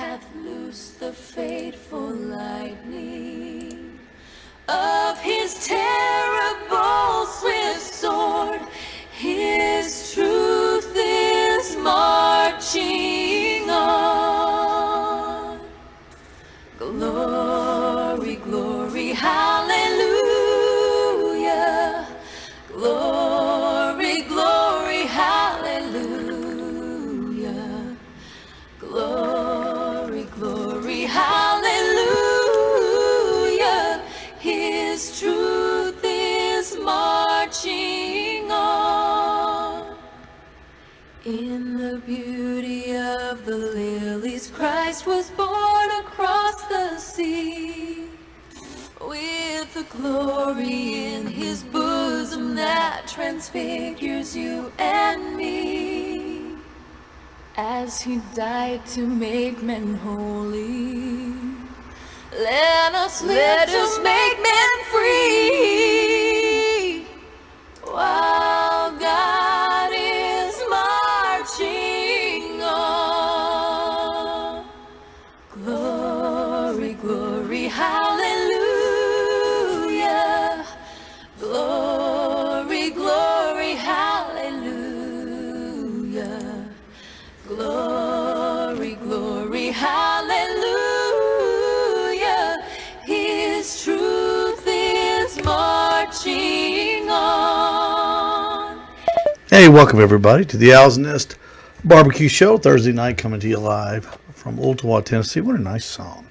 hath loosed the fateful lightning glory in his bosom that transfigures you and me. As he died to make men holy, let us live Let us make men free. Hey, welcome everybody to the Owl's Nest Barbecue Show. Thursday night coming to you live from Ooltewah, Tennessee. What a nice song.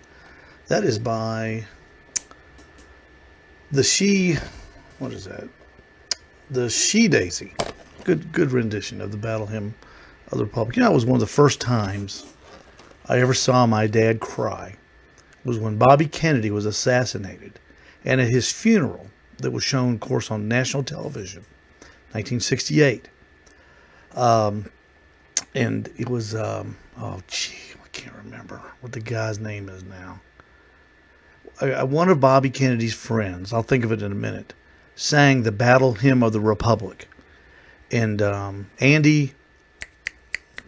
That is by the She, what is that? The SHeDAISY. Good, good rendition of the Battle Hymn of the Republic. You know, it was one of the first times I ever saw my dad cry it was when Bobby Kennedy was assassinated. And at his funeral, that was shown, of course, on national television, 1968. Um, and it was, um, oh, gee, I can't remember what the guy's name is now. Uh, one of Bobby Kennedy's friends, I'll think of it in a minute, sang the Battle Hymn of the Republic. And um, Andy,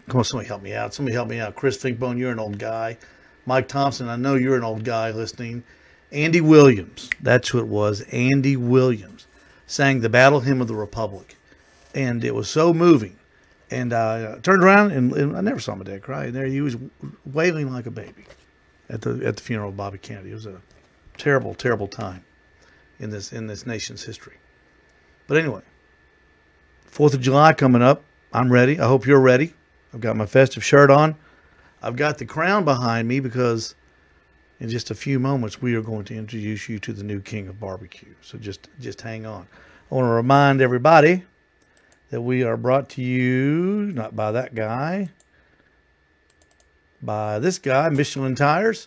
come on, somebody help me out. Somebody help me out. Chris Finkbone, you're an old guy. Mike Thompson, I know you're an old guy listening. Andy Williams, that's who it was. Andy Williams sang the Battle Hymn of the Republic. And it was so moving. And uh, turned around and, and I never saw my dad cry. And there he was wailing like a baby at the at the funeral of Bobby Kennedy. It was a terrible, terrible time in this in this nation's history. But anyway, Fourth of July coming up. I'm ready. I hope you're ready. I've got my festive shirt on. I've got the crown behind me because in just a few moments we are going to introduce you to the new king of barbecue. So just just hang on. I want to remind everybody that we are brought to you not by that guy, by this guy, Michelin Tires.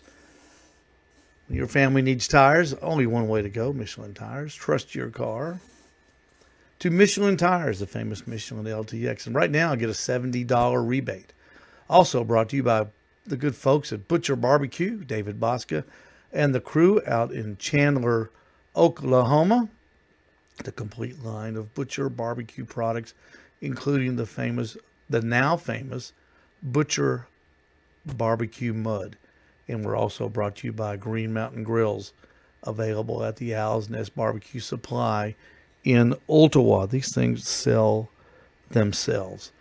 When your family needs tires, only one way to go, Michelin Tires. Trust your car. To Michelin Tires, the famous Michelin LTX. And right now, get a $70 rebate. Also brought to you by the good folks at Butcher Barbecue, David Bouska, and the crew out in Chandler, Oklahoma. The complete line of Butcher Barbecue products, including the famous, the now famous Butcher Barbecue Mud. And we're also brought to you by Green Mountain Grills, available at the Owl's Nest Barbecue Supply in Ooltewah. These things sell themselves.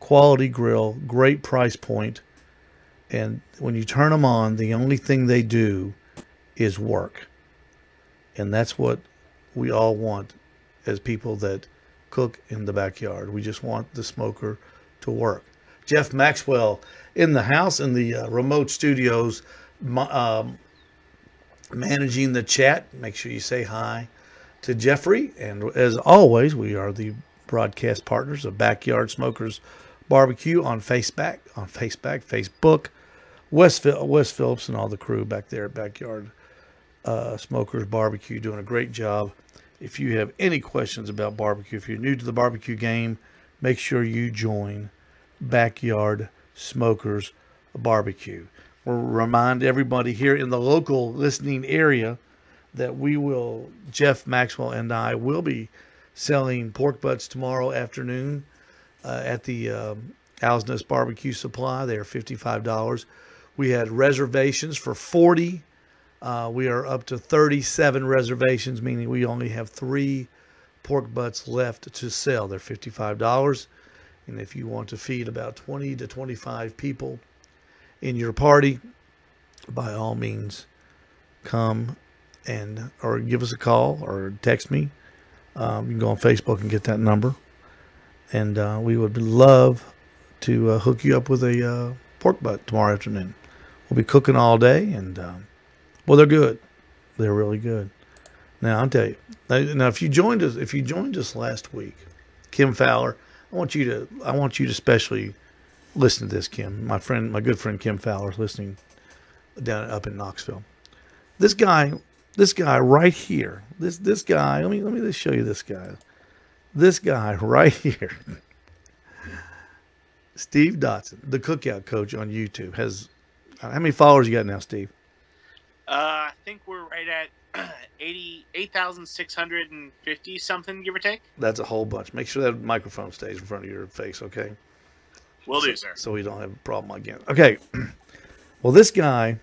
Quality grill, great price point, and when you turn them on, the only thing they do is work. And that's what we all want as people that cook in the backyard. We just want the smoker to work. Jeff Maxwell in the house in the uh, remote studios, um, managing the chat. Make sure you say hi to Jeffrey. And as always, we are the broadcast partners of Backyard Smokers Barbecue on Facebook, on Facebook, Facebook. Wes, Phil- Wes Phillips and all the crew back there at Backyard uh, Smokers Barbecue doing a great job. If you have any questions about barbecue, if you're new to the barbecue game, make sure you join Backyard Smokers Barbecue. We'll remind everybody here in the local listening area that we will, Jeff Maxwell and I will be selling pork butts tomorrow afternoon uh, at the um, Owl's Nest Barbecue Supply. They are $55. We had reservations for 40. Uh, we are up to 37 reservations, meaning we only have three pork butts left to sell. They're $55. And if you want to feed about 20 to 25 people in your party, by all means, come and or give us a call or text me. Um, you can go on Facebook and get that number, and uh, we would love to uh, hook you up with a uh, pork butt tomorrow afternoon. We'll be cooking all day, and um, well, they're good. They're really good. Now I'll tell you. Now, if you joined us, if you joined us last week, Kim Fowler, I want you to, I want you to especially listen to this, Kim. My friend, my good friend Kim Fowler, is listening down up in Knoxville. This guy, this guy right here, this this guy. Let me let me just show you this guy. This guy right here. Steve Dotson, the cookout coach on YouTube, has how many followers you got now, Steve? Uh, I think we're right at 80, 8,650 something, give or take. That's a whole bunch. Make sure that microphone stays in front of your face, okay? Will do, sir. So we don't have a problem again. Okay. Well, this guy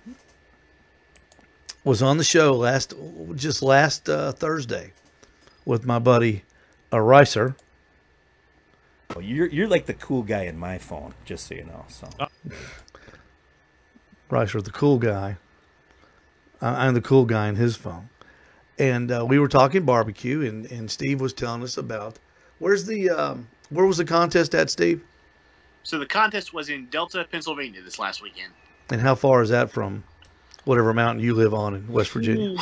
was on the show last, just last uh, Thursday, with my buddy, uh, Ricer. Well, you're you're like the cool guy in my phone, just so you know. So Ricer, the cool guy. I- I'm the cool guy in his phone. And uh, we were talking barbecue, and, and Steve was telling us about where's the um, where was the contest at, Steve? So the contest was in Delta, Pennsylvania this last weekend. And how far is that from whatever mountain you live on in West Virginia?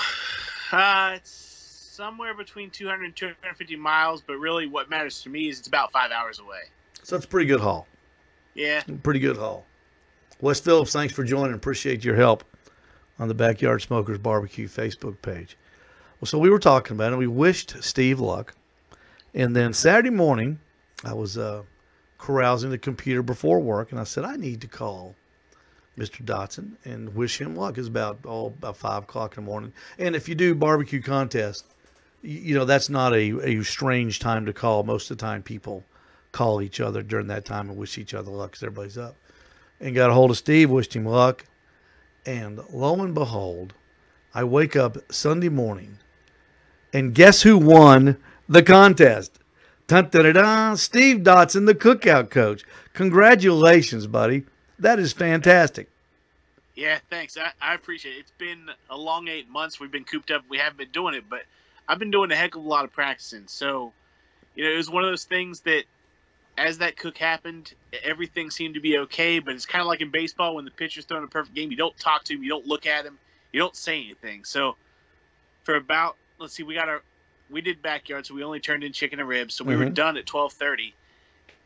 Uh, it's somewhere between 200 and 250 miles, but really what matters to me is it's about five hours away. So that's a pretty good haul. Yeah. Pretty good haul. Wes Phillips, thanks for joining. Appreciate your help on the Backyard Smokers Barbecue Facebook page. Well, so we were talking about it. We wished Steve luck. And then Saturday morning, I was uh, carousing the computer before work, and I said, I need to call Mr. Dotson and wish him luck. It's about, oh, about 5 o'clock in the morning. And if you do barbecue contest, you, you know, that's not a, a strange time to call. Most of the time, people call each other during that time and wish each other luck because everybody's up. And got a hold of Steve, wished him luck. And lo and behold, I wake up Sunday morning, and guess who won the contest? Dun, dun, Steve Dotson, the cookout coach. Congratulations, buddy. That is fantastic. Yeah, thanks. I, I appreciate it. It's been a long eight months. We've been cooped up. We haven't been doing it, but I've been doing a heck of a lot of practicing. So, you know, it was one of those things that as that cook happened, everything seemed to be okay. But it's kind of like in baseball when the pitcher's throwing a perfect game. You don't talk to him, you don't look at him, you don't say anything. So, for about let's see, we got our we did backyard, so we only turned in chicken and ribs. So we were Mhm. done at twelve thirty,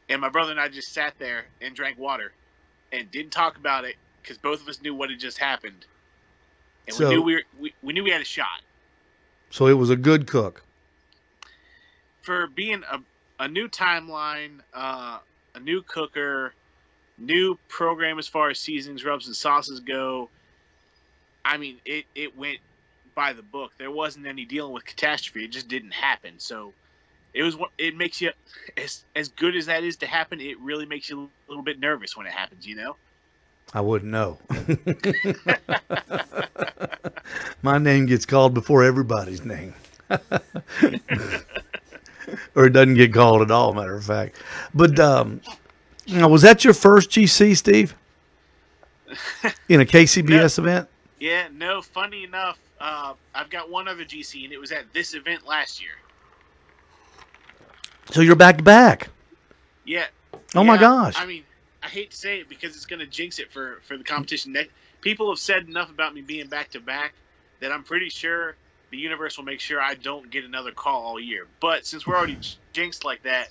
and my brother and I just sat there and drank water, and didn't talk about it because both of us knew what had just happened, and So- we knew we, were, we we knew we had a shot So it was a good cook. for being a a new timeline, uh, a new cooker, new program as far as seasonings, rubs, and sauces go. I mean, it it went by the book. There wasn't any dealing with catastrophe. It just didn't happen. So it was. It makes you as as good as that is to happen. It really makes you a little bit nervous when it happens. You know. I wouldn't know. My name gets called before everybody's name. or it doesn't get called at all, matter of fact. But um, was that your first GC, Steve? In a KCBS event? Yeah. No. Funny enough, uh, I've got one other GC, and it was at this event last year. So you're back to back. Yeah. Oh my gosh. I mean, I hate to say it because it's going to jinx it for for the competition. People have said enough about me being back to back that I'm pretty sure the universe will make sure I don't get another call all year. But since we're already jinxed like that,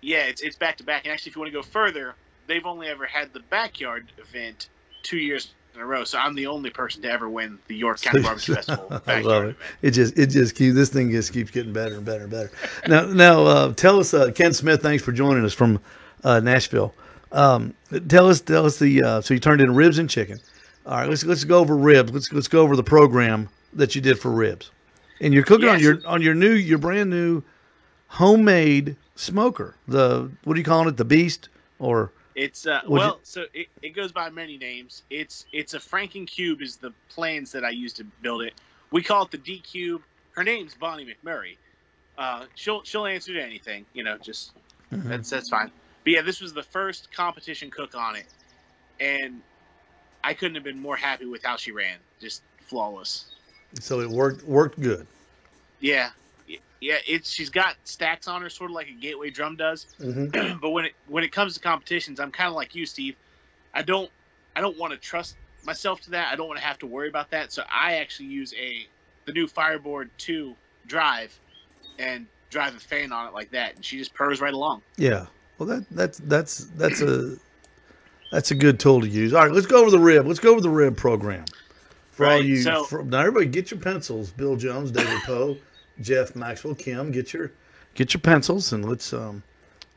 yeah, it's it's back to back. And actually, if you want to go further, they've only ever had the backyard event two years in a row. So I'm the only person to ever win the York County Barbecue Festival I love it. event. It just it just keeps this thing just keeps getting better and better and better. now now uh, tell us, uh, Ken Smith. Thanks for joining us from uh, Nashville. Um, tell us tell us the uh, so you turned in ribs and chicken. All right, let's let's go over ribs. Let's let's go over the program that you did for ribs. And you're cooking on your on your new your brand new homemade smoker. The what are you calling it? The Beast or It's uh, well, so it, it goes by many names. It's it's a Franken cube is the plans that I used to build it. We call it the D cube. Her name's Bonnie McMurray. Uh, she'll she'll answer to anything, you know. Just Mhm. that's that's fine. But yeah, this was the first competition cook on it, and I couldn't have been more happy with how she ran. Just flawless. So it worked worked good. Yeah, yeah. It's she's got stacks on her, sort of like a gateway drum does. Mm-hmm. but when it when it comes to competitions, I'm kind of like you, Steve. I don't I don't want to trust myself to that. I don't want to have to worry about that. So I actually use a the new Fireboard two drive and drive a fan on it like that, and she just purrs right along. Yeah. Well, that that's that's that's a that's a good tool to use. All right, let's go over the rib. Let's go over the rib program. For all Right, you, so- for, now everybody, get your pencils. Bill Jones, David Poe, Jeff Maxwell, Kim, get your get your pencils and let's um,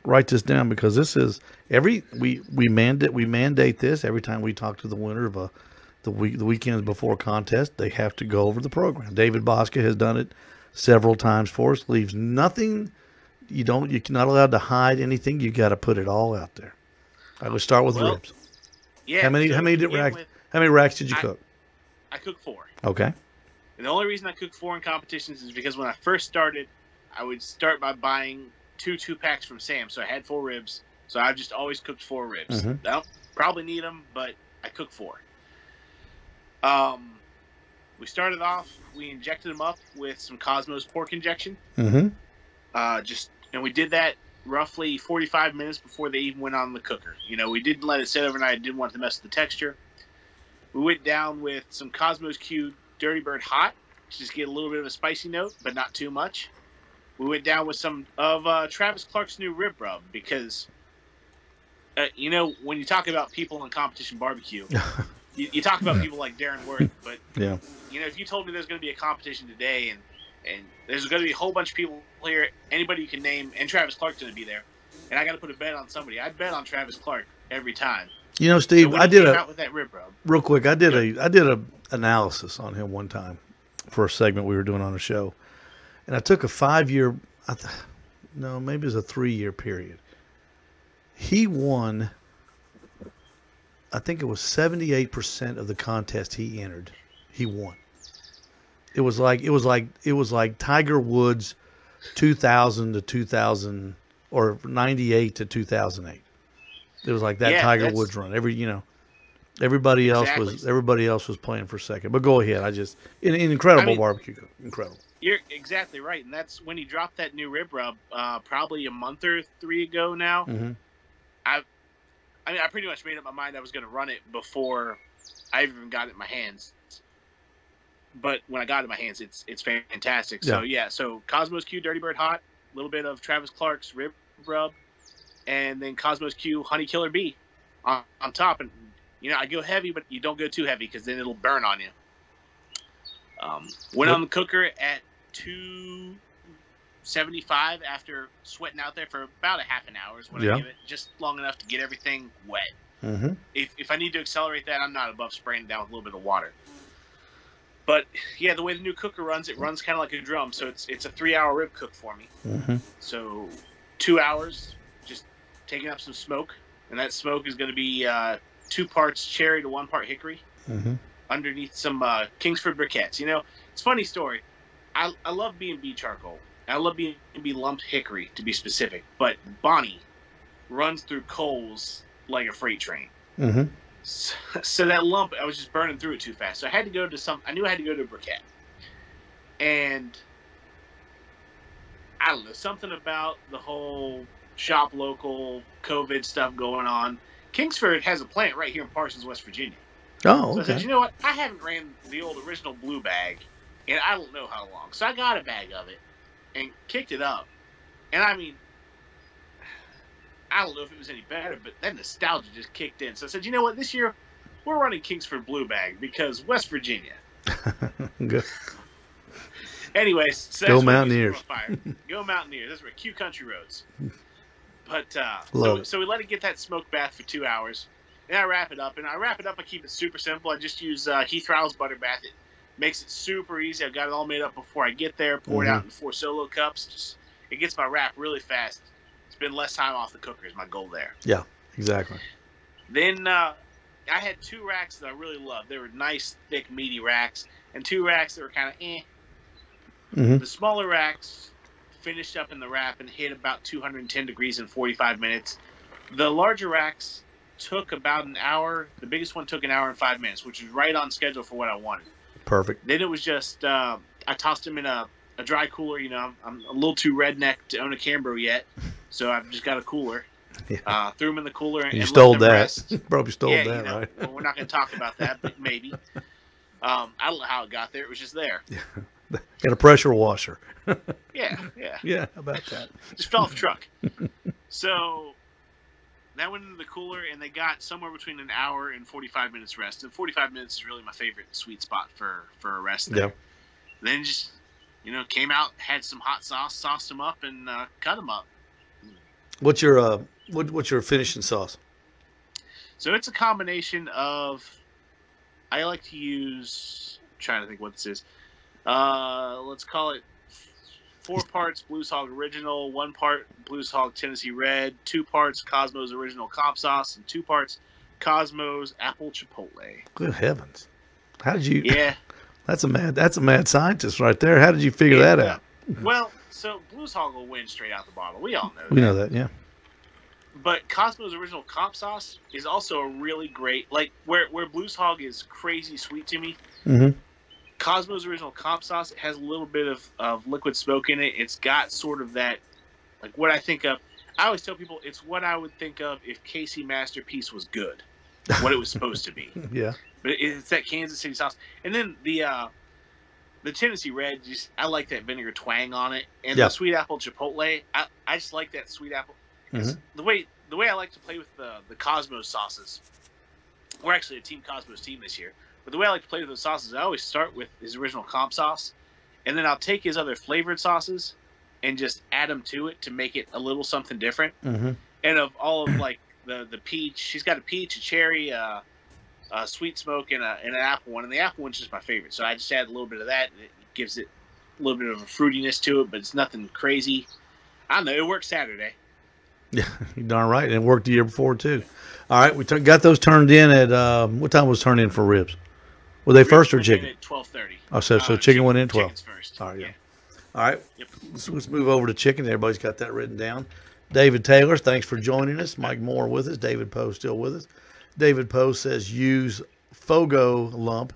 write this down because this is every we we mandate we mandate this every time we talk to the winner of a the week the weekends before contest they have to go over the program. David Bouska has done it several times for us. Leaves nothing. You don't. You're not allowed to hide anything. You got to put it all out there. I let's start with Well, ribs. Yeah. How many? How many did racks? with, How many racks did you I- cook? I cook four. Okay. And the only reason I cook four in competitions is because when I first started, I would start by buying two two packs from Sam. So I had four ribs. So I've just always cooked four ribs. Mhm. I don't probably need them, but I cook four. Um, we started off. We injected them up with some Kosmo's pork injection. Mm-hmm. Uh, just and we did that roughly 45 minutes before they even went on the cooker. You know, we didn't let it sit overnight. Didn't want to mess with the texture. We went down with some Kosmo's Q Dirty Bird Hot, to just get a little bit of a spicy note, but not too much. We went down with some of uh, Travis Clark's new rib rub because, uh, you know, when you talk about people in competition barbecue, you, you talk about people like Darren Warth, but Yeah. you know, if you told me there's going to be a competition today and and there's going to be a whole bunch of people here, anybody you can name, and Travis Clark's going to be there, and I got to put a bet on somebody, I'd bet on Travis Clark every time. You know, Steve, when I did a with that rib real quick. I did a I did a analysis on him one time for a segment we were doing on a show, and I took a five year, I th- no, maybe it was a three year period. He won. I think it was seventy eight percent of the contest he entered. He won. It was like it was like it was like Tiger Woods, two thousand to two thousand or ninety eight to two thousand eight. It was like that Yeah, Tiger Woods run. Every you know, everybody else was everybody else was playing for second. But go ahead. I just an, an incredible I mean- barbecue, incredible. You're exactly right, and that's when he dropped that new rib rub, uh, probably a month or three ago now. hmm I mean, I pretty much made up my mind I was going to run it before I even got it in my hands. But when I got it in my hands, it's it's fantastic. So yeah, so Kosmo's Q Dirty Bird Hot, a little bit of Travis Clark's rib rub, and then Kosmo's Q Honey Killer Bee on, on top. And you know, I go heavy, but you don't go too heavy because then it'll burn on you. Um, went on the cooker at two seventy five after sweating out there for about a half an hour is when Yeah. I give it just long enough to get everything wet. hmm If, if I need to accelerate that, I'm not above spraying it down with a little bit of water. But yeah, the way the new cooker runs, it runs kind of like a drum. So it's it's a three hour rib cook for me. hmm So two hours, taking up some smoke, and that smoke is going to be uh, two parts cherry to one part hickory hmm underneath some uh, Kingsford briquettes. You know, it's a funny story. I, I love B and B charcoal. I love B and B lumped hickory to be specific, but Bonnie runs through coals like a freight train. hmm So, so that lump, I was just burning through it too fast. So I had to go to some. I knew I had to go to a briquette, and I don't know something about the whole shop local COVID stuff going on. Kingsford has a plant right here in Parsons, West Virginia. Oh, okay. So I said, you know what? I haven't ran the old original blue bag, and I don't know how long. So I got a bag of it and kicked it up, and I mean, I don't know if it was any better, but that nostalgia just kicked in. So I said, you know what? This year we're running Kingsford blue bag because West Virginia. Good. Anyways, so Go that's where we Mountaineers. set on Fire. Go Mountaineers. That's where Q Country roads. But uh, so, so we let it get that smoke bath for two hours. Then I wrap it up, and I wrap it up. I keep it super simple. I just use uh, Heath Riles butter bath. It makes it super easy. I've got it all made up before I get there. Pour it Mhm. out in four solo cups. Just it gets my wrap really fast. Spend less time off the cooker is my goal there. Yeah, exactly. Then uh, I had two racks that I really loved. They were nice, thick, meaty racks, and two racks that were kind of eh. Mhm. The smaller racks finished up in the wrap and hit about 210 degrees in 45 minutes. The larger racks took about an hour. The biggest one took an hour and five minutes, which is right on schedule for what I wanted. Perfect. Then it was just uh, I tossed them in a, a dry cooler. You know, I'm, I'm a little too redneck to own a Cambro yet, so I've just got a cooler. Yeah. Uh, threw them in the cooler and, You and stole that. Probably stole yeah, that, you know, right? well, we're not going to talk about that, but maybe. Um, I don't know how it got there. It was just there. Got a pressure washer. Yeah, yeah. Yeah, about that? Just fell off the truck. so that went into the cooler, and they got somewhere between an hour and 45 minutes rest. And 45 minutes is really my favorite sweet spot for for a rest. There. Yeah. Then just you know came out, had some hot sauce, sauced them up, and uh, cut them up. What's your uh what, what's your finishing sauce? So it's a combination of. I like to use. I'm trying to think what this is. Uh, let's call it four parts Blues Hog Original, one part Blues Hog Tennessee Red, two parts Kosmo's Original Comp Sauce, and two parts Kosmo's Apple Chipotle. Good heavens. How did you Yeah. That's a mad that's a mad scientist right there. How did you figure that out? Well, so Blues Hog will win straight out the bottle. We all know that. We know that, yeah. But Kosmo's Original Comp Sauce is also a really great, like where where Blues Hog is crazy sweet to me. Mhm. Kosmo's Original Comp Sauce It has a little bit of, of liquid smoke in it. It's got sort of that, like what I think of. I always tell people it's what I would think of if KC Masterpiece was good, what it was supposed to be. Yeah. But it's that Kansas City sauce, and then the uh, the Tennessee Red. Just I like that vinegar twang on it, and the sweet apple chipotle. I, I just like that sweet apple. 'cause The way the way I like to play with the the Kosmo's sauces. We're actually a Team Kosmo's team this year, but the way I like to play with those sauces, I always start with his original comp sauce, and then I'll take his other flavored sauces and just add them to it to make it a little something different Mm-hmm. and of all of like the the peach, she's got a peach, a cherry, uh, a sweet smoke, and, a, and an apple one. And the apple one's just my favorite, so I just add a little bit of that, and it gives it a little bit of a fruitiness to it, but it's nothing crazy. I don't know. It works Saturday. Yeah, you're darn right. And it worked the year before too. All right, we t- got those turned in at um, what time was turned in for ribs? Were they first or chicken? Twelve thirty. Oh, so- so chicken went in 12. Chicken's first. All right, yeah. All right, Yep. let's, let's move over to chicken. Everybody's got that written down. David Taylor, thanks for joining us. Mike Moore with us. David Poe still with us. David Poe says use Fogo lump.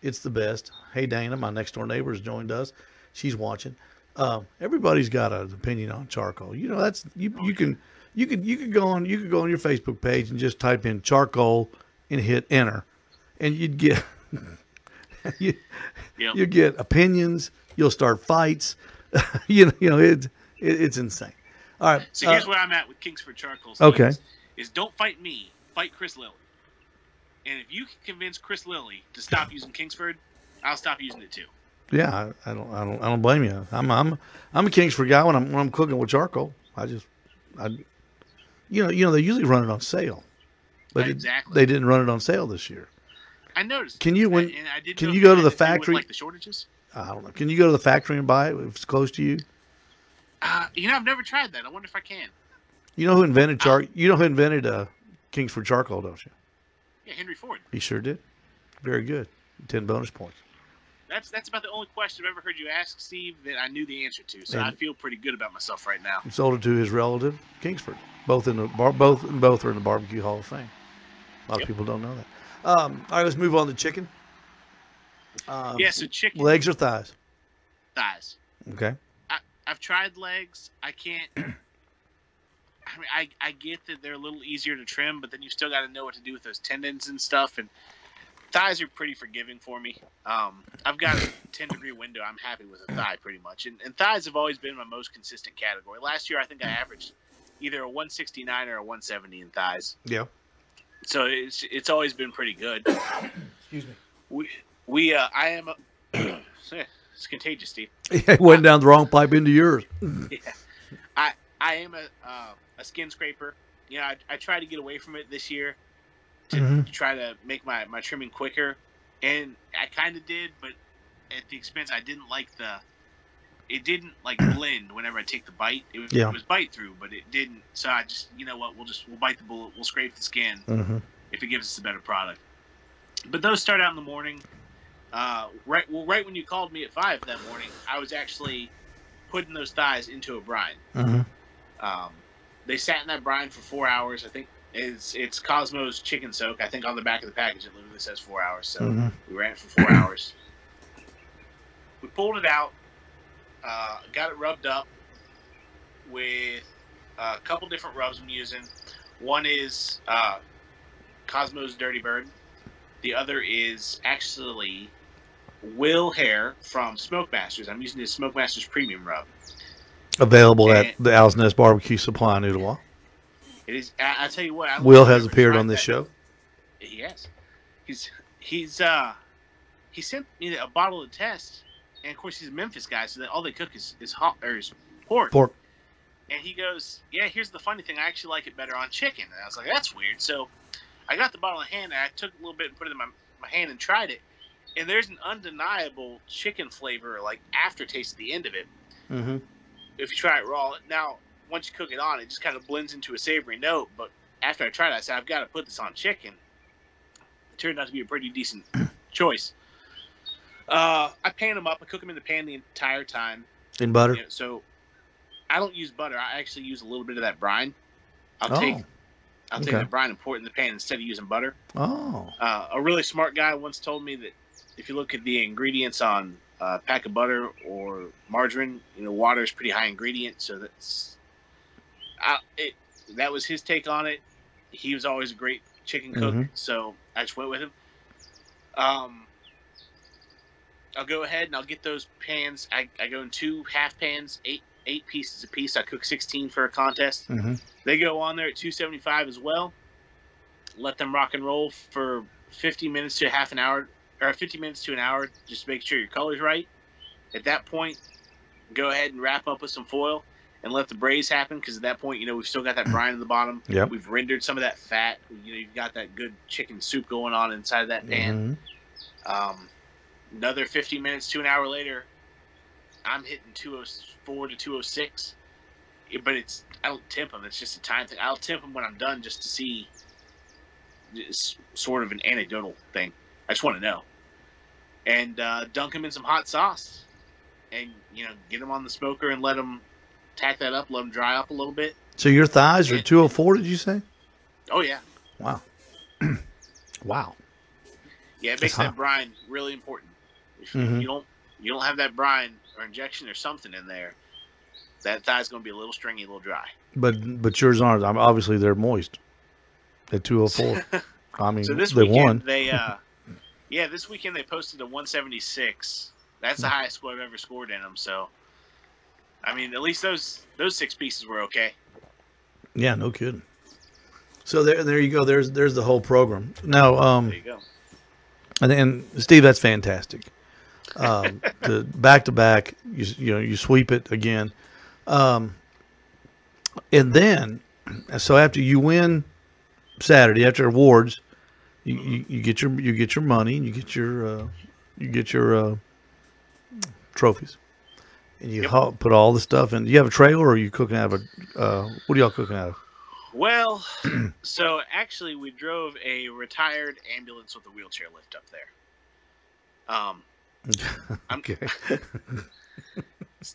It's the best. Hey Dana, my next door neighbor has joined us. She's watching. Uh, everybody's got an opinion on charcoal. You know that's you. You can you can you could go on you could go on your Facebook page and just type in charcoal and hit enter, and you'd get you Yep. you get opinions. You'll start fights. you know, you know it's it, it's insane. All right. So here's uh, where I'm at with Kingsford Charcoal. Okay. Is, is don't fight me, fight Chris Lilly. And if you can convince Chris Lilly to stop using Kingsford, I'll stop using it too. yeah, I, I don't I don't I don't blame you. I'm I'm I'm a Kingsford guy when I'm when I'm cooking with charcoal. I just I you know you know they usually run it on sale, but it- they didn't run it on sale this year. I noticed. Can you- when- and I did can you go to the do with, factory? like the shortages? I don't know. Can you go to the factory and buy it if it's close to you? Uh, you know, I've never tried that. I wonder if I can. You know who invented char? You know who invented uh, Kingsford charcoal, don't you? Yeah, Henry Ford. He sure did. Very good. Ten bonus points. That's that's about the only question I've ever heard you ask, Steve, that I knew the answer to. So And- I feel pretty good about myself right now. He sold it to his relative, Kingsford. Both in the bar, both and both are in the barbecue hall of fame. A lot Yep. of people don't know that. Um, all right, let's move on to chicken. Um, yeah, so chicken legs or thighs? thighs. Okay. I, I've tried legs. I can't. I mean, I, I get that they're a little easier to trim, but then you still got to know what to do with those tendons and stuff. And thighs are pretty forgiving for me. Um, I've got a 10 degree window. I'm happy with a thigh pretty much. And, and thighs have always been my most consistent category. Last year, I think I averaged either a 169 or a 170 in thighs. Yeah. So it's it's always been pretty good. Excuse me. We we uh, I am a, it's contagious, Steve. It went down the wrong pipe into yours. yeah, I I am a uh, a skin scraper. You know, I, I try to get away from it this year to Mhm. try to make my, my trimming quicker, and I kind of did, but at the expense I didn't like the it didn't like blend whenever I take the bite. It was, Yeah. it was bite through, but it didn't. So I just, you know what, we'll just we'll bite the bullet, we'll scrape the skin hmm if it gives us a better product. But those start out in the morning. Uh, right, well, right when you called me at five that morning, I was actually putting those thighs into a brine. hmm Um, they sat in that brine for four hours. I think it's it's Kosmo's chicken soak. I think on the back of the package it literally says four hours. So Mhm. we ran it for four hours. We pulled it out, uh, got it rubbed up with a couple different rubs I'm using. One is uh, Kosmo's Dirty Bird. The other is actually Will Hair from Smoke Masters. I'm using his Smoke Masters Premium rub. Available at the Owl's Nest Barbecue Supply in Ooltewah. It is. I, I tell you what. I Will has appeared on this show. He. He's he's uh he sent me a bottle to test, and of course he's a Memphis guy, so that all they cook is is hot or is pork. Pork. And he goes, "Yeah, here's the funny thing. I actually like it better on chicken." And I was like, "That's weird." So I got the bottle in hand, and I took a little bit and put it in my my hand and tried it. And there's an undeniable chicken flavor, like aftertaste at the end of it hmm if you try it raw. Now, once you cook it on, it just kind of blends into a savory note. But after I tried it, I said, I've got to put this on chicken. It turned out to be a pretty decent choice. Uh, I pan them up. I cook them in the pan the entire time. In butter. You know, so I don't use butter. I actually use a little bit of that brine. I'll Oh. take I'll take okay. the brine and pour it in the pan instead of using butter. Oh. Uh, a really smart guy once told me that if you look at the ingredients on a pack of butter or margarine, you know, water is pretty high ingredient, so that's I, it. That was his take on it. He was always a great chicken cook, Mhm. so I just went with him. Um, I'll go ahead and I'll get those pans. I, I go in two half pans, eight eight pieces a piece. I cook sixteen for a contest. hmm They go on there at 275 as well. Let them rock and roll for 50 minutes to half an hour, or 50 minutes to an hour, just to make sure your color's right. At that point, go ahead and wrap up with some foil and let the braise happen because at that point, you know, we've still got that brine in the bottom. Yep. We've rendered some of that fat. You know, you've got that good chicken soup going on inside of that pan. hmm Um, another 50 minutes to an hour later, I'm hitting 204 to 206. But it's I don't temp them. It's just a time thing. I'll temp them when I'm done just to see. It's sort of an anecdotal thing. I just want to know. And uh, dunk them in some hot sauce, and you know get them on the smoker and let them tack that up, let them dry up a little bit. So your thighs are 204, did you say? Oh yeah, Wow. wow. yeah. It That's makes hot. that brine really important. If you- Mhm. you don't you don't have that brine or injection or something in there, that thigh's going to be a little stringy, a little dry. But but yours aren't. I'm obviously they're moist. At 204. I mean, So this they weekend won. they uh yeah, this weekend they posted a 176. That's the highest score I've ever scored in them. So, I mean, at least those those six pieces were okay. Yeah, no kidding. So there, there you go. There's, there's the whole program. Now, um, There you go. and, and Steve, that's fantastic. Um, the back to back, you, you know, you sweep it again, um, and then, so after you win Saturday after awards, you, you, you get your you get your money, and you get your uh, you get your uh, trophies, and you Yep. haul, put all the stuff in. Do you have a trailer, or are you cooking out of a? Uh, what are y'all cooking out of? Well, so actually, we drove a retired ambulance with a wheelchair lift up there. Um, okay.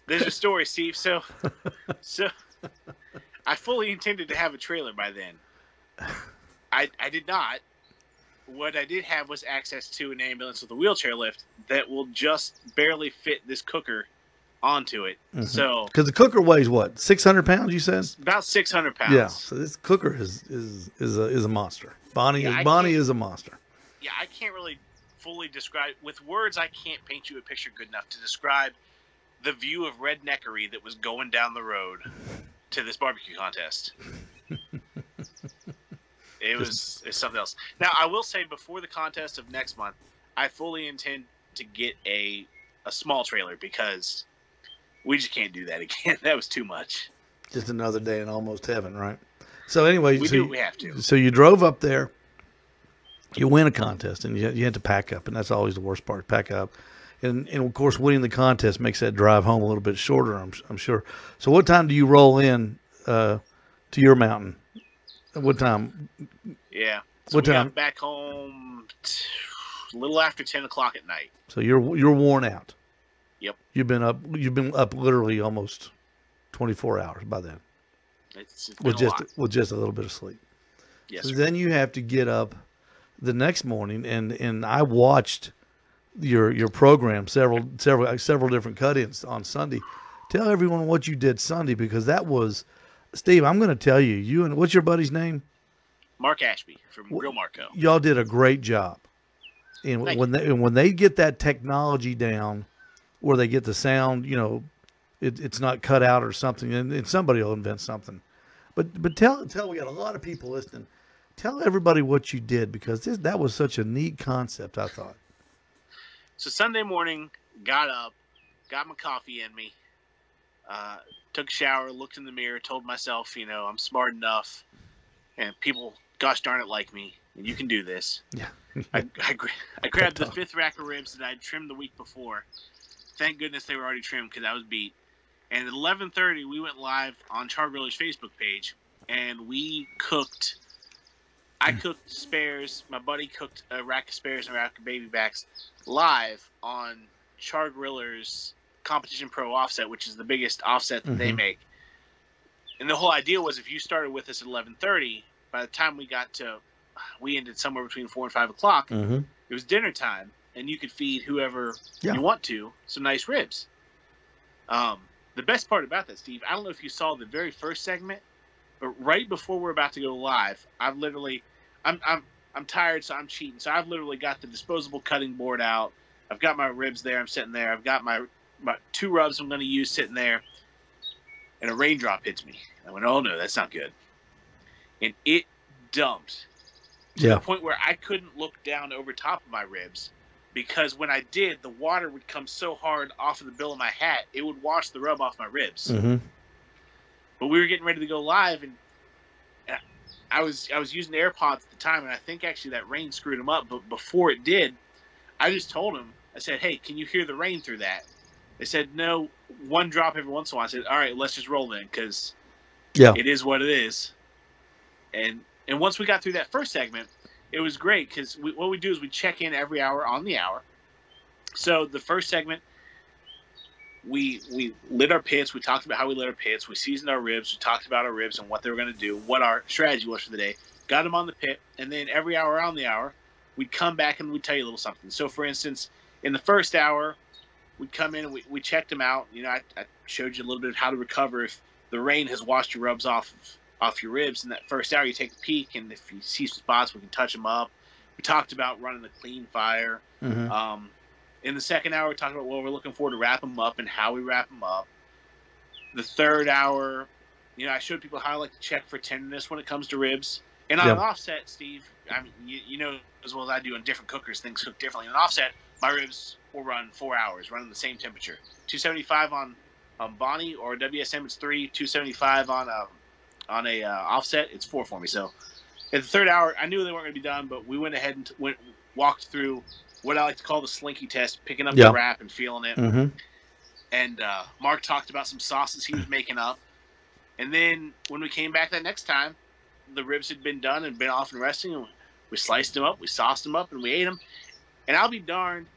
there's a story, Steve. So, so I fully intended to have a trailer by then. I I did not. What I did have was access to an ambulance with a wheelchair lift that will just barely fit this cooker onto it. Mhm. So Because the cooker weighs what, six hundred pounds? You said. about 600 pounds. Yeah. So this cooker is is is a is a monster. Bonnie Yeah, is Bonnie is a monster. yeah, I can't really fully describe with words. I can't paint you a picture good enough to describe the view of redneckery that was going down the road to this barbecue contest. it was it's something else. Now, I will say before the contest of next month, I fully intend to get a a small trailer because we just can't do that again. that was too much. Just another day in almost heaven, right? So anyway, We so do you, we have to. so you drove up there. You win a contest, and you you had to pack up, and that's always the worst part. Pack up, and and of course winning the contest makes that drive home a little bit shorter. I'm I'm sure. So what time do you roll in uh, to your mountain? What time? Yeah. So What we time? got back home t- a little after ten o'clock at night. So you're you're worn out. Yep. You've been up. You've been up literally almost 24 hours by then It's, with just with just a little bit of sleep. Yes, So then you have to get up the next morning, and and I watched your your program several several several different cut-ins on Sunday. Tell everyone what you did Sunday because that was Steve. I'm going to tell you. You and what's your buddy's name? Mark Ashby from Real Marco. Y'all did a great job. And Thank when they and when they get that technology down, where they get the sound, you know, it, it's not cut out or something, and, and somebody will invent something. But but tell tell we got a lot of people listening. Tell everybody what you did because this, that was such a neat concept. I thought. So Sunday morning, got up, got my coffee in me, uh, took a shower, looked in the mirror, told myself, you know, I'm smart enough, and people, gosh darn it, like me, and you can do this. Yeah. I, I, I grabbed the fifth rack of ribs that I'd trimmed the week before. Thank goodness they were already trimmed because I was beat. And at 11:30, we went live on Char Griller's Facebook page, and we cooked. I cooked spares. My buddy cooked a rack of spares and a rack of baby backs live on Char Griller's Competition Pro offset, which is the biggest offset that they Mhm. make. And the whole idea was if you started with us at 11:30, by the time we got to, we ended somewhere between four and five o'clock. Mm-hmm. It was dinner time, and you could feed whoever Yeah. you want to some nice ribs. Um, the best part about that, Steve, I don't know if you saw the very first segment, but right before we're about to go live, I've literally, I'm, I'm, I'm tired, so I'm cheating. So I've literally got the disposable cutting board out. I've got my ribs there. I'm sitting there. I've got my, my two rubs I'm going to use sitting there, and a raindrop hits me. I went, oh no, that's not good, and it dumped to Yeah. the point where I couldn't look down over top of my ribs because when I did, the water would come so hard off of the bill of my hat, it would wash the rub off my ribs. Mm-hmm. But we were getting ready to go live, and and I was I was using AirPods at the time, and I think actually that rain screwed them up. But before it did, I just told him, I said, "Hey, can you hear the rain through that?" They said, "No, one drop every once in a while." I said, "All right, let's just roll then, because Yeah. it is what it is." And and once we got through that first segment, it was great because we, what we do is we check in every hour on the hour. So the first segment, we we lit our pits. We talked about how we lit our pits. We seasoned our ribs. We talked about our ribs and what they were going to do, what our strategy was for the day. Got them on the pit, and then every hour on the hour, we'd come back and we'd tell you a little something. So, for instance, in the first hour, we'd come in and we, we checked them out. You know, I, I showed you a little bit of how to recover if the rain has washed your rubs off off your ribs. In that first hour, you take a peek, and if you see spots, we can touch them up. We talked about running the clean fire. Mm-hmm. Um, in the second hour, we talked about what we're looking for to wrap them up and how we wrap them up. The third hour, you know, I showed people how I like to check for tenderness when it comes to ribs. And on Yeah. an offset, Steve, I mean, you, you know as well as I do, in different cookers, things cook differently. On an offset, my ribs will run four hours, running the same temperature. 275 on on Bonnie or WSM, it's three. 275 on a on a uh, offset, it's four for me. So at the third hour, I knew they weren't going to be done, but we went ahead and t- went walked through what I like to call the slinky test, picking up Yeah. the wrap and feeling it. Mm-hmm. And uh, Mark talked about some sauces he was making up. And then when we came back that next time, the ribs had been done and been off and resting. And we sliced them up, we sauced them up, and we ate them. And I'll be darned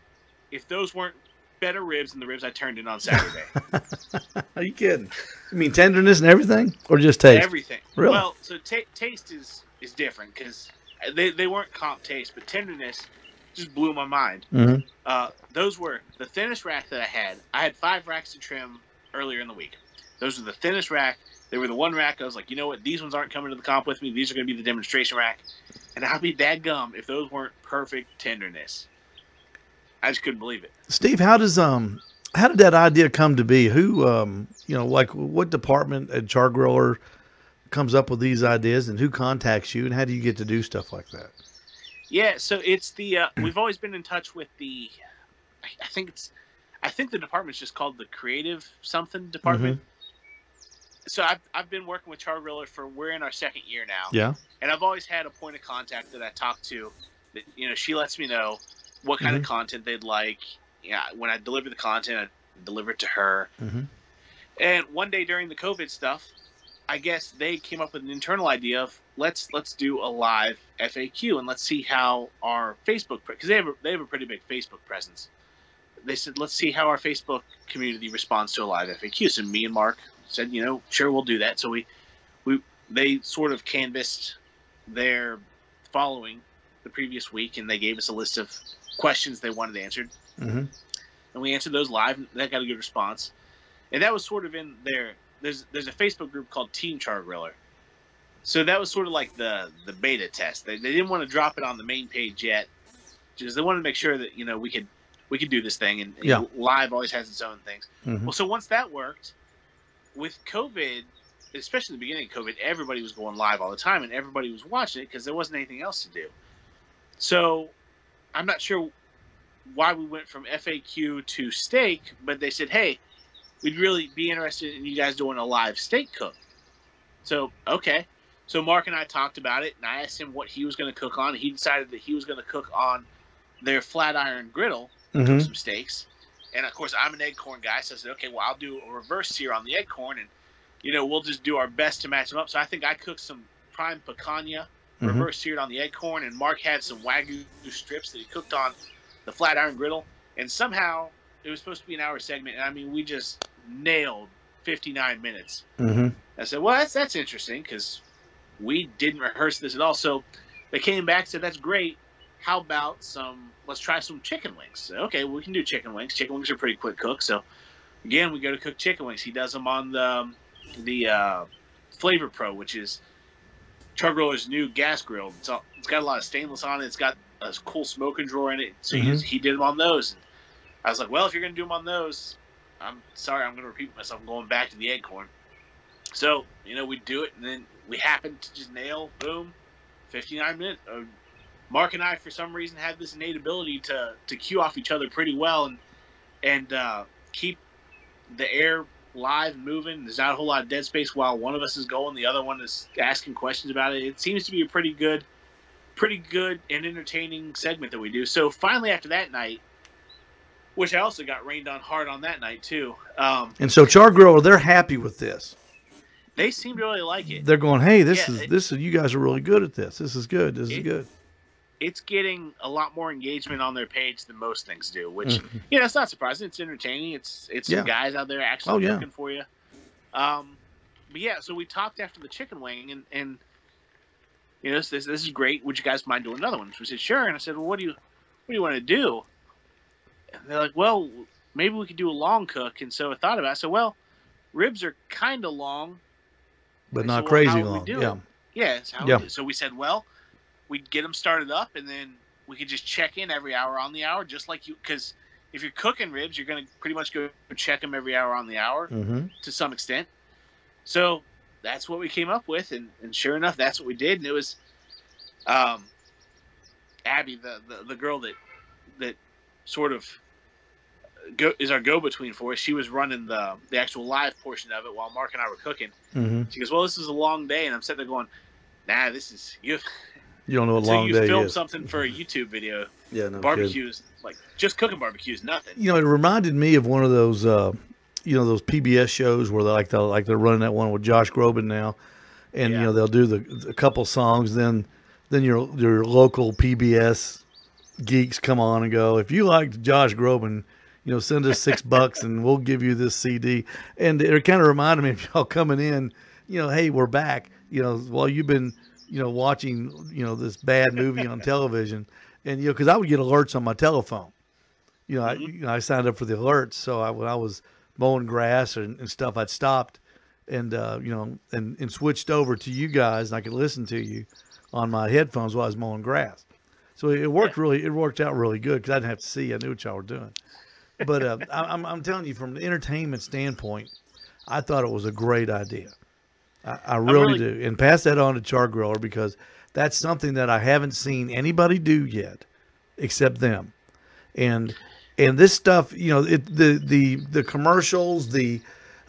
if those weren't better ribs than the ribs I turned in on Saturday. Are you kidding? You mean tenderness and everything, or just taste? Everything. Really? Well, so ta taste is is different because they, they weren't comp taste, but tenderness just blew my mind. mm-hmm. Uh, those were the thinnest rack that I had. I had five racks to trim earlier in the week. Those were the thinnest rack. They were the one rack I was like, you know what? These ones aren't coming to the comp with me. These are going to be the demonstration rack. And I'd be dadgum if those weren't perfect tenderness. I just couldn't believe it. Steve, how does um how did that idea come to be? Who um you know like what department at Char Griller comes up with these ideas, and who contacts you, and how do you get to do stuff like that? Yeah, so it's the uh, we've always been in touch with the. I think it's, I think the department's just called the creative something department. So I've I've been working with Char Griller for we're in our second year now, Yeah. and I've always had a point of contact that I talk to. That you know she lets me know what kind of content they'd like, yeah, when I deliver the content, I deliver it to her. Mhm. And one day during the COVID stuff, I guess they came up with an internal idea of let's let's do a live FAQ and let's see how our Facebook because they have a, they have a pretty big Facebook presence. They said let's see how our Facebook community responds to a live FAQ. So me and Mark said, you know, sure we'll do that. So we we they sort of canvassed their following the previous week and they gave us a list of questions they wanted answered Mhm. and we answered those live and that got a good response and that was sort of in their there's there's a facebook group called team char griller so that was sort of like the the beta test they, they didn't want to drop it on the main page yet because they wanted to make sure that you know we could we could do this thing and, and Yeah. live always has its own things Mhm. well so once that worked with covid especially the beginning of covid everybody was going live all the time and everybody was watching it because there wasn't anything else to do so i'm not sure why we went from FAQ to steak, but they said, "Hey, we'd really be interested in you guys doing a live steak cook." So okay, so Mark and I talked about it, and I asked him what he was going to cook on. He decided that he was going to cook on their flat iron griddle, cook Mhm. some steaks, and of course I'm an Akorn guy, so I said, "Okay, well I'll do a reverse sear on the Akorn, and you know we'll just do our best to match them up." So I think I cooked some prime picanha Mhm. reverse seared on the Akorn, and Mark had some wagyu strips that he cooked on the flat iron griddle, and somehow it was supposed to be an hour segment, and I mean we just nailed 59 minutes. Mhm. I said, well, that's that's interesting because we didn't rehearse this at all. So they came back said, that's great. How about some? Let's try some chicken wings. So, okay, we can do chicken wings. Chicken wings are pretty quick cook. So again, we go to cook chicken wings. He does them on the um, the uh, Flavor Pro, which is Chargriller's new gas grill. It's, all, it's got a lot of stainless on it. It's got a cool smoking drawer in it. So Mhm. he, he did them on those. And I was like, well, if you're going to do them on those, I'm sorry, I'm going to repeat myself. I'm going back to the Akorn. So, you know, we do it, and then we happen to just nail, boom, 59 minutes. Uh, Mark and I, for some reason, have this innate ability to, to cue off each other pretty well and and uh, keep the air live moving. There's not a whole lot of dead space while one of us is going, the other one is asking questions about it. It seems to be a pretty good, pretty good and entertaining segment that we do. So finally, after that night, which I also got rained on hard on that night too. Um, And so Char Griller, they're happy with this. they seem to really like it. They're going, "Hey, this Yeah, is it- this is you guys are really good at this. This is good. This is good." It's getting a lot more engagement on their page than most things do, which Mhm. you know it's not surprising. It's entertaining. It's it's Yeah. some guys out there actually Oh, yeah. looking for you. Um, but yeah, so we talked after the chicken wing, and and you know this this, this is great. Would you guys mind doing another one? So we said sure, and I said, well, what do you what do you want to do? And they're like, well, maybe we could do a long cook. And so I thought about. it. I said, well, ribs are kind of long. But So, not well, crazy how would we long. Yeah. Yeah, Yeah. we. So we said, well, we'd get them started up, and then we could just check in every hour on the hour, just like you. Because if you're cooking ribs, you're going to pretty much go check them every hour on the hour Mm-hmm. to some extent. So that's what we came up with, and, and sure enough, that's what we did. And it was, um, Abby, the, the the girl that that sort of go is our go between for us. She was running the the actual live portion of it while Mark and I were cooking. Mm-hmm. She goes, "Well, this is a long day," and I'm sitting there going, "Nah, this is you." You don't know what Until long you day film is. something for a YouTube video, Yeah, no barbecue is like just cooking barbecues, nothing. you know, it reminded me of one of those, uh, you know, those PBS shows where they like they like they're running that one with Josh Groban now, and you know they'll do the a couple songs, then then your your local PBS geeks come on and go, if you liked Josh Groban, you know, send us six bucks and we'll give you this CD, and it kind of reminded me of y'all coming in, you know, hey, we're back, you know, while you've been, you know, watching, you know, this bad movie on television, and you know, because I would get alerts on my telephone you know, I, you know, I signed up for the alerts. So I, when I was mowing grass and, and stuff, I'd stopped and, uh, you know, and, and switched over to you guys and I could listen to you on my headphones while I was mowing grass. So it worked really, it worked out really good because I didn't have to see. I knew what y'all were doing. But uh, I, I'm, I'm telling you, from the entertainment standpoint, I thought it was a great idea. I, I really, really- do. And pass that on to Char Griller because that's something that I haven't seen anybody do yet except them and and this stuff you know it, the the the commercials the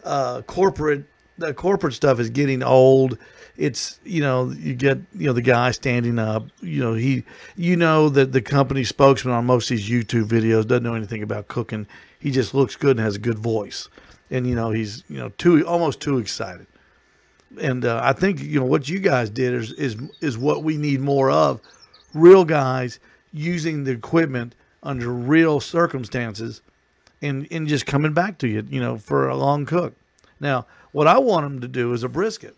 uh, corporate the corporate stuff is getting old. It's you know you get you know the guy standing up. You know he you know that the company spokesman on most of these YouTube videos doesn't know anything about cooking. He just looks good and has a good voice, and you know he's you know too almost too excited. And uh, I think you know what you guys did is is is what we need more of. Real guys using the equipment under real circumstances and and just coming back to you, you know, for a long cook. Now, what I want them to do is a brisket,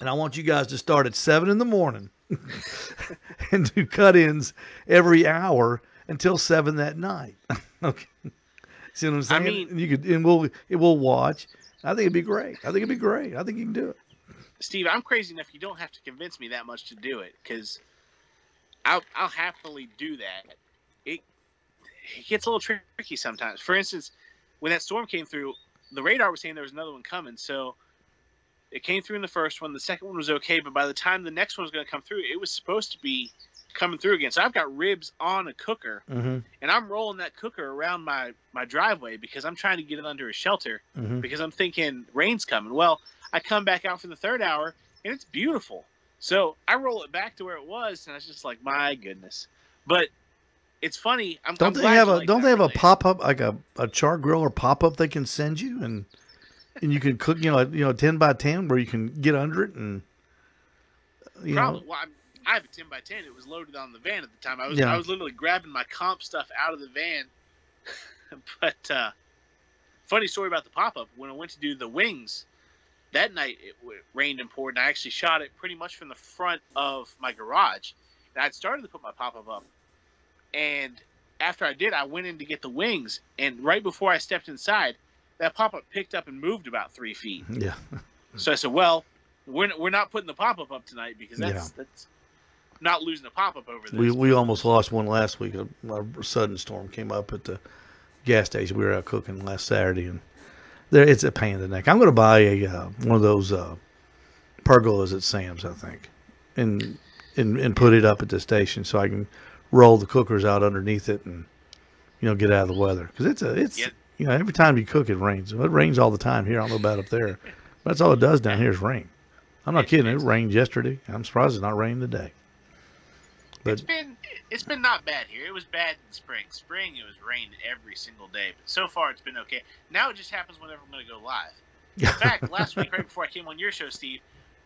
and I want you guys to start at seven in the morning and do cut-ins every hour until seven that night. okay, see what I'm saying? I mean- you could and we'll it will watch. I think it'd be great. I think it'd be great. I think you can do it. Steve, I'm crazy enough. You don't have to convince me that much to do it because I'll, I'll happily do that. It, it gets a little tricky sometimes. For instance, when that storm came through, the radar was saying there was another one coming. So it came through in the first one. The second one was okay, but by the time the next one was going to come through, it was supposed to be coming through again. So I've got ribs on a cooker, Mm-hmm. and I'm rolling that cooker around my my driveway because I'm trying to get it under a shelter Mm-hmm. because I'm thinking rain's coming. Well, I come back out for the third hour and it's beautiful. So I roll it back to where it was, and I was just like, my goodness. But it's funny. I'm, Don't I'm they have a like Don't they have a pop up like a, a char grill or pop up they can send you and and you can cook you know you know ten by ten where you can get under it and you Probably. know Well, I'm, I have a ten by ten. It was loaded on the van at the time. I was Yeah. I was literally grabbing my comp stuff out of the van. but uh, funny story about the pop up. When I went to do the wings that night, it w- rained and poured, and I actually shot it pretty much from the front of my garage. And I'd started to put my pop up up, and after I did, I went in to get the wings, and right before I stepped inside, that pop up picked up and moved about three feet. yeah So I said, "Well, we're, we're not putting the pop up up tonight because that's Yeah. that's not losing a pop up over this." we we almost lost one last week. A, a sudden storm came up at the gas station. We were out cooking last Saturday and there it's a pain in the neck. I'm going to buy a uh, one of those uh, pergolas at Sam's, I think, and and and put it up at the station so I can roll the cookers out underneath it and you know get out of the weather because it's a it's Yep. you know every time you cook it rains. It rains all the time here. I don't know about up there, but that's all it does down here is rain. I'm not kidding. It rained yesterday. I'm surprised it's not raining today. But it's been it's been not bad here. It was bad in spring. Spring it was rained every single day, but so far it's been okay. Now it just happens whenever I'm going to go live. In fact, last week right before I came on your show, Steve,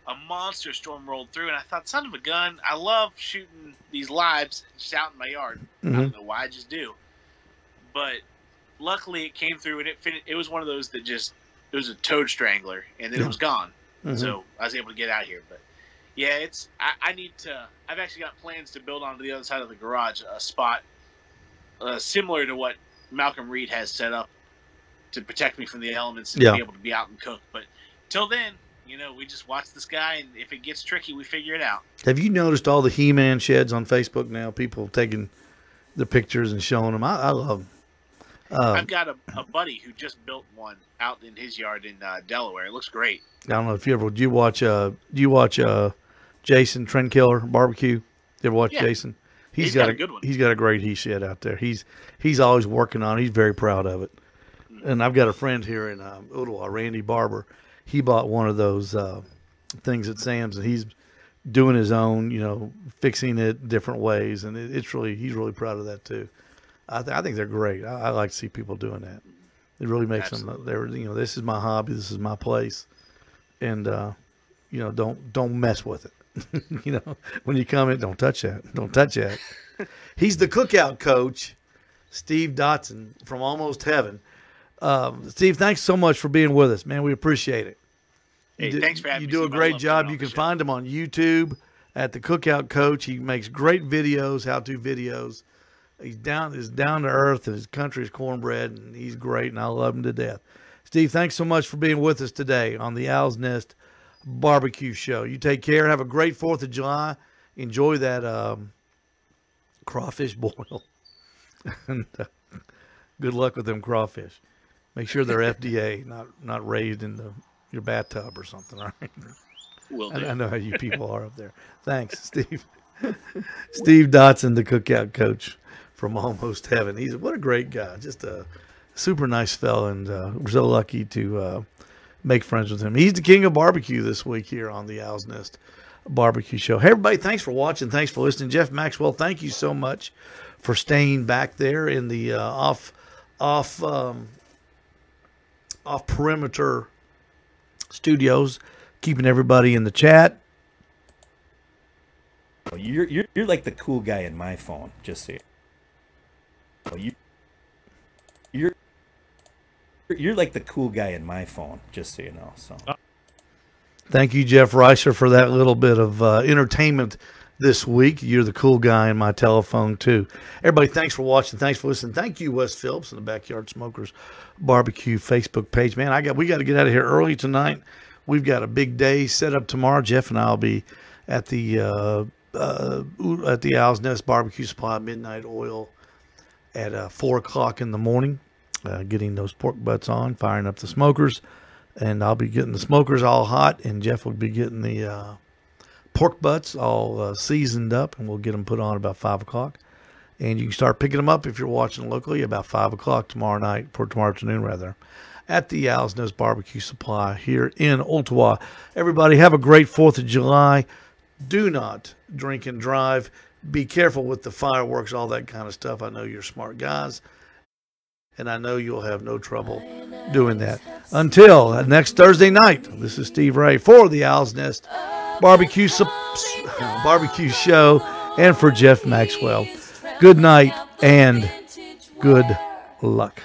a monster storm rolled through, and I thought, "Son of a gun!" I love shooting these lives just out in my yard. I Mhm. don't know why, I just do. But luckily, it came through, and it fin- it was one of those that just it was a toad strangler, and then Yeah. it was gone. Mhm. So I was able to get out here. But yeah, it's I, I need to. I've actually got plans to build onto the other side of the garage a spot uh, similar to what Malcolm Reed has set up to protect me from the elements and Yeah. be able to be out and cook. But till then, you know, we just watch this guy, and if it gets tricky, we figure it out. Have you noticed all the He-Man sheds on Facebook now? People taking the pictures and showing them. I, I love them. Uh, I've got a, a buddy who just built one out in his yard in uh, Delaware. It looks great. I don't know if you ever do you watch uh do you watch uh Jason Trendkiller barbecue? You ever watch Yeah. Jason? He's got a good one. He's got a great he shed out there. He's he's always working on. it. He's very proud of it. And I've got a friend here in um, Ottawa, Randy Barber. He bought one of those uh, things at Sam's, and he's doing his own, you know, fixing it different ways, and it, it's really he's really proud of that too. I, th- I think they're great. I, I like to see people doing that. It really makes them. They're you know, this is my hobby. This is my place, and uh, you know, don't don't mess with it. you know, when you come in, don't touch that. Don't touch that. He's the cookout coach, Steve Dotson from Almost Heaven. Um, Steve, thanks so much for being with us, man. We appreciate it. Hey, do- thanks for having You me, do a great job. You can find him on YouTube at the Cookout Coach. He makes great videos, how-to videos. He's down, is down to earth, and his country is cornbread, and he's great, and I love him to death. Steve, thanks so much for being with us today on the Owl's Nest Barbecue Show. You take care. Have a great Fourth of July. Enjoy that um, crawfish boil, and uh, good luck with them crawfish. Make sure they're FDA, not not raised in the your bathtub or something. All right. Will. I, I know how you people are up there. Thanks, Steve. Steve Dotson, the cookout coach from Almost Heaven. He's what a great guy. Just a super nice fellow, and uh, we're so lucky to uh, make friends with him. He's the king of barbecue this week here on the Owl's Nest Barbecue Show. Hey, everybody, thanks for watching. Thanks for listening. Jeff Maxwell, thank you so much for staying back there in the uh, off off um, off perimeter studios, keeping everybody in the chat. Oh, You're you're you're like the cool guy in my phone, just so you. You you're you're like the cool guy in my phone, just so you know. So Thank you, Jeff Reiser, for that little bit of uh, entertainment this week. You're the cool guy in my telephone, too. Everybody, thanks for watching. Thanks for listening. Thank you, Wes Phillips, and the Backyard Smokers Barbecue Facebook page. Man, I got we got to get out of here early tonight. We've got a big day set up tomorrow. Jeff and I'll be at the uh, uh, at the Owl's Nest Barbecue Supply Midnight Oil at uh, four o'clock in the morning, uh, getting those pork butts on, firing up the smokers, and I'll be getting the smokers all hot, and Jeff will be getting the uh, pork butts all uh, seasoned up, and we'll get them put on about five o'clock. And you can start picking them up if you're watching locally about five o'clock tomorrow night, for tomorrow afternoon rather, at the Owl's Nest Barbecue Supply here in Ottawa. Everybody have a great Fourth of July. Do not drink and drive. Be careful with the fireworks, all that kind of stuff. I know you're smart guys, and I know you'll have no trouble doing that. Until next Thursday night, this is Steve Ray for the Owl's Nest Barbecue Sup- Barbecue Show, and for Jeff Maxwell. Good night and good luck.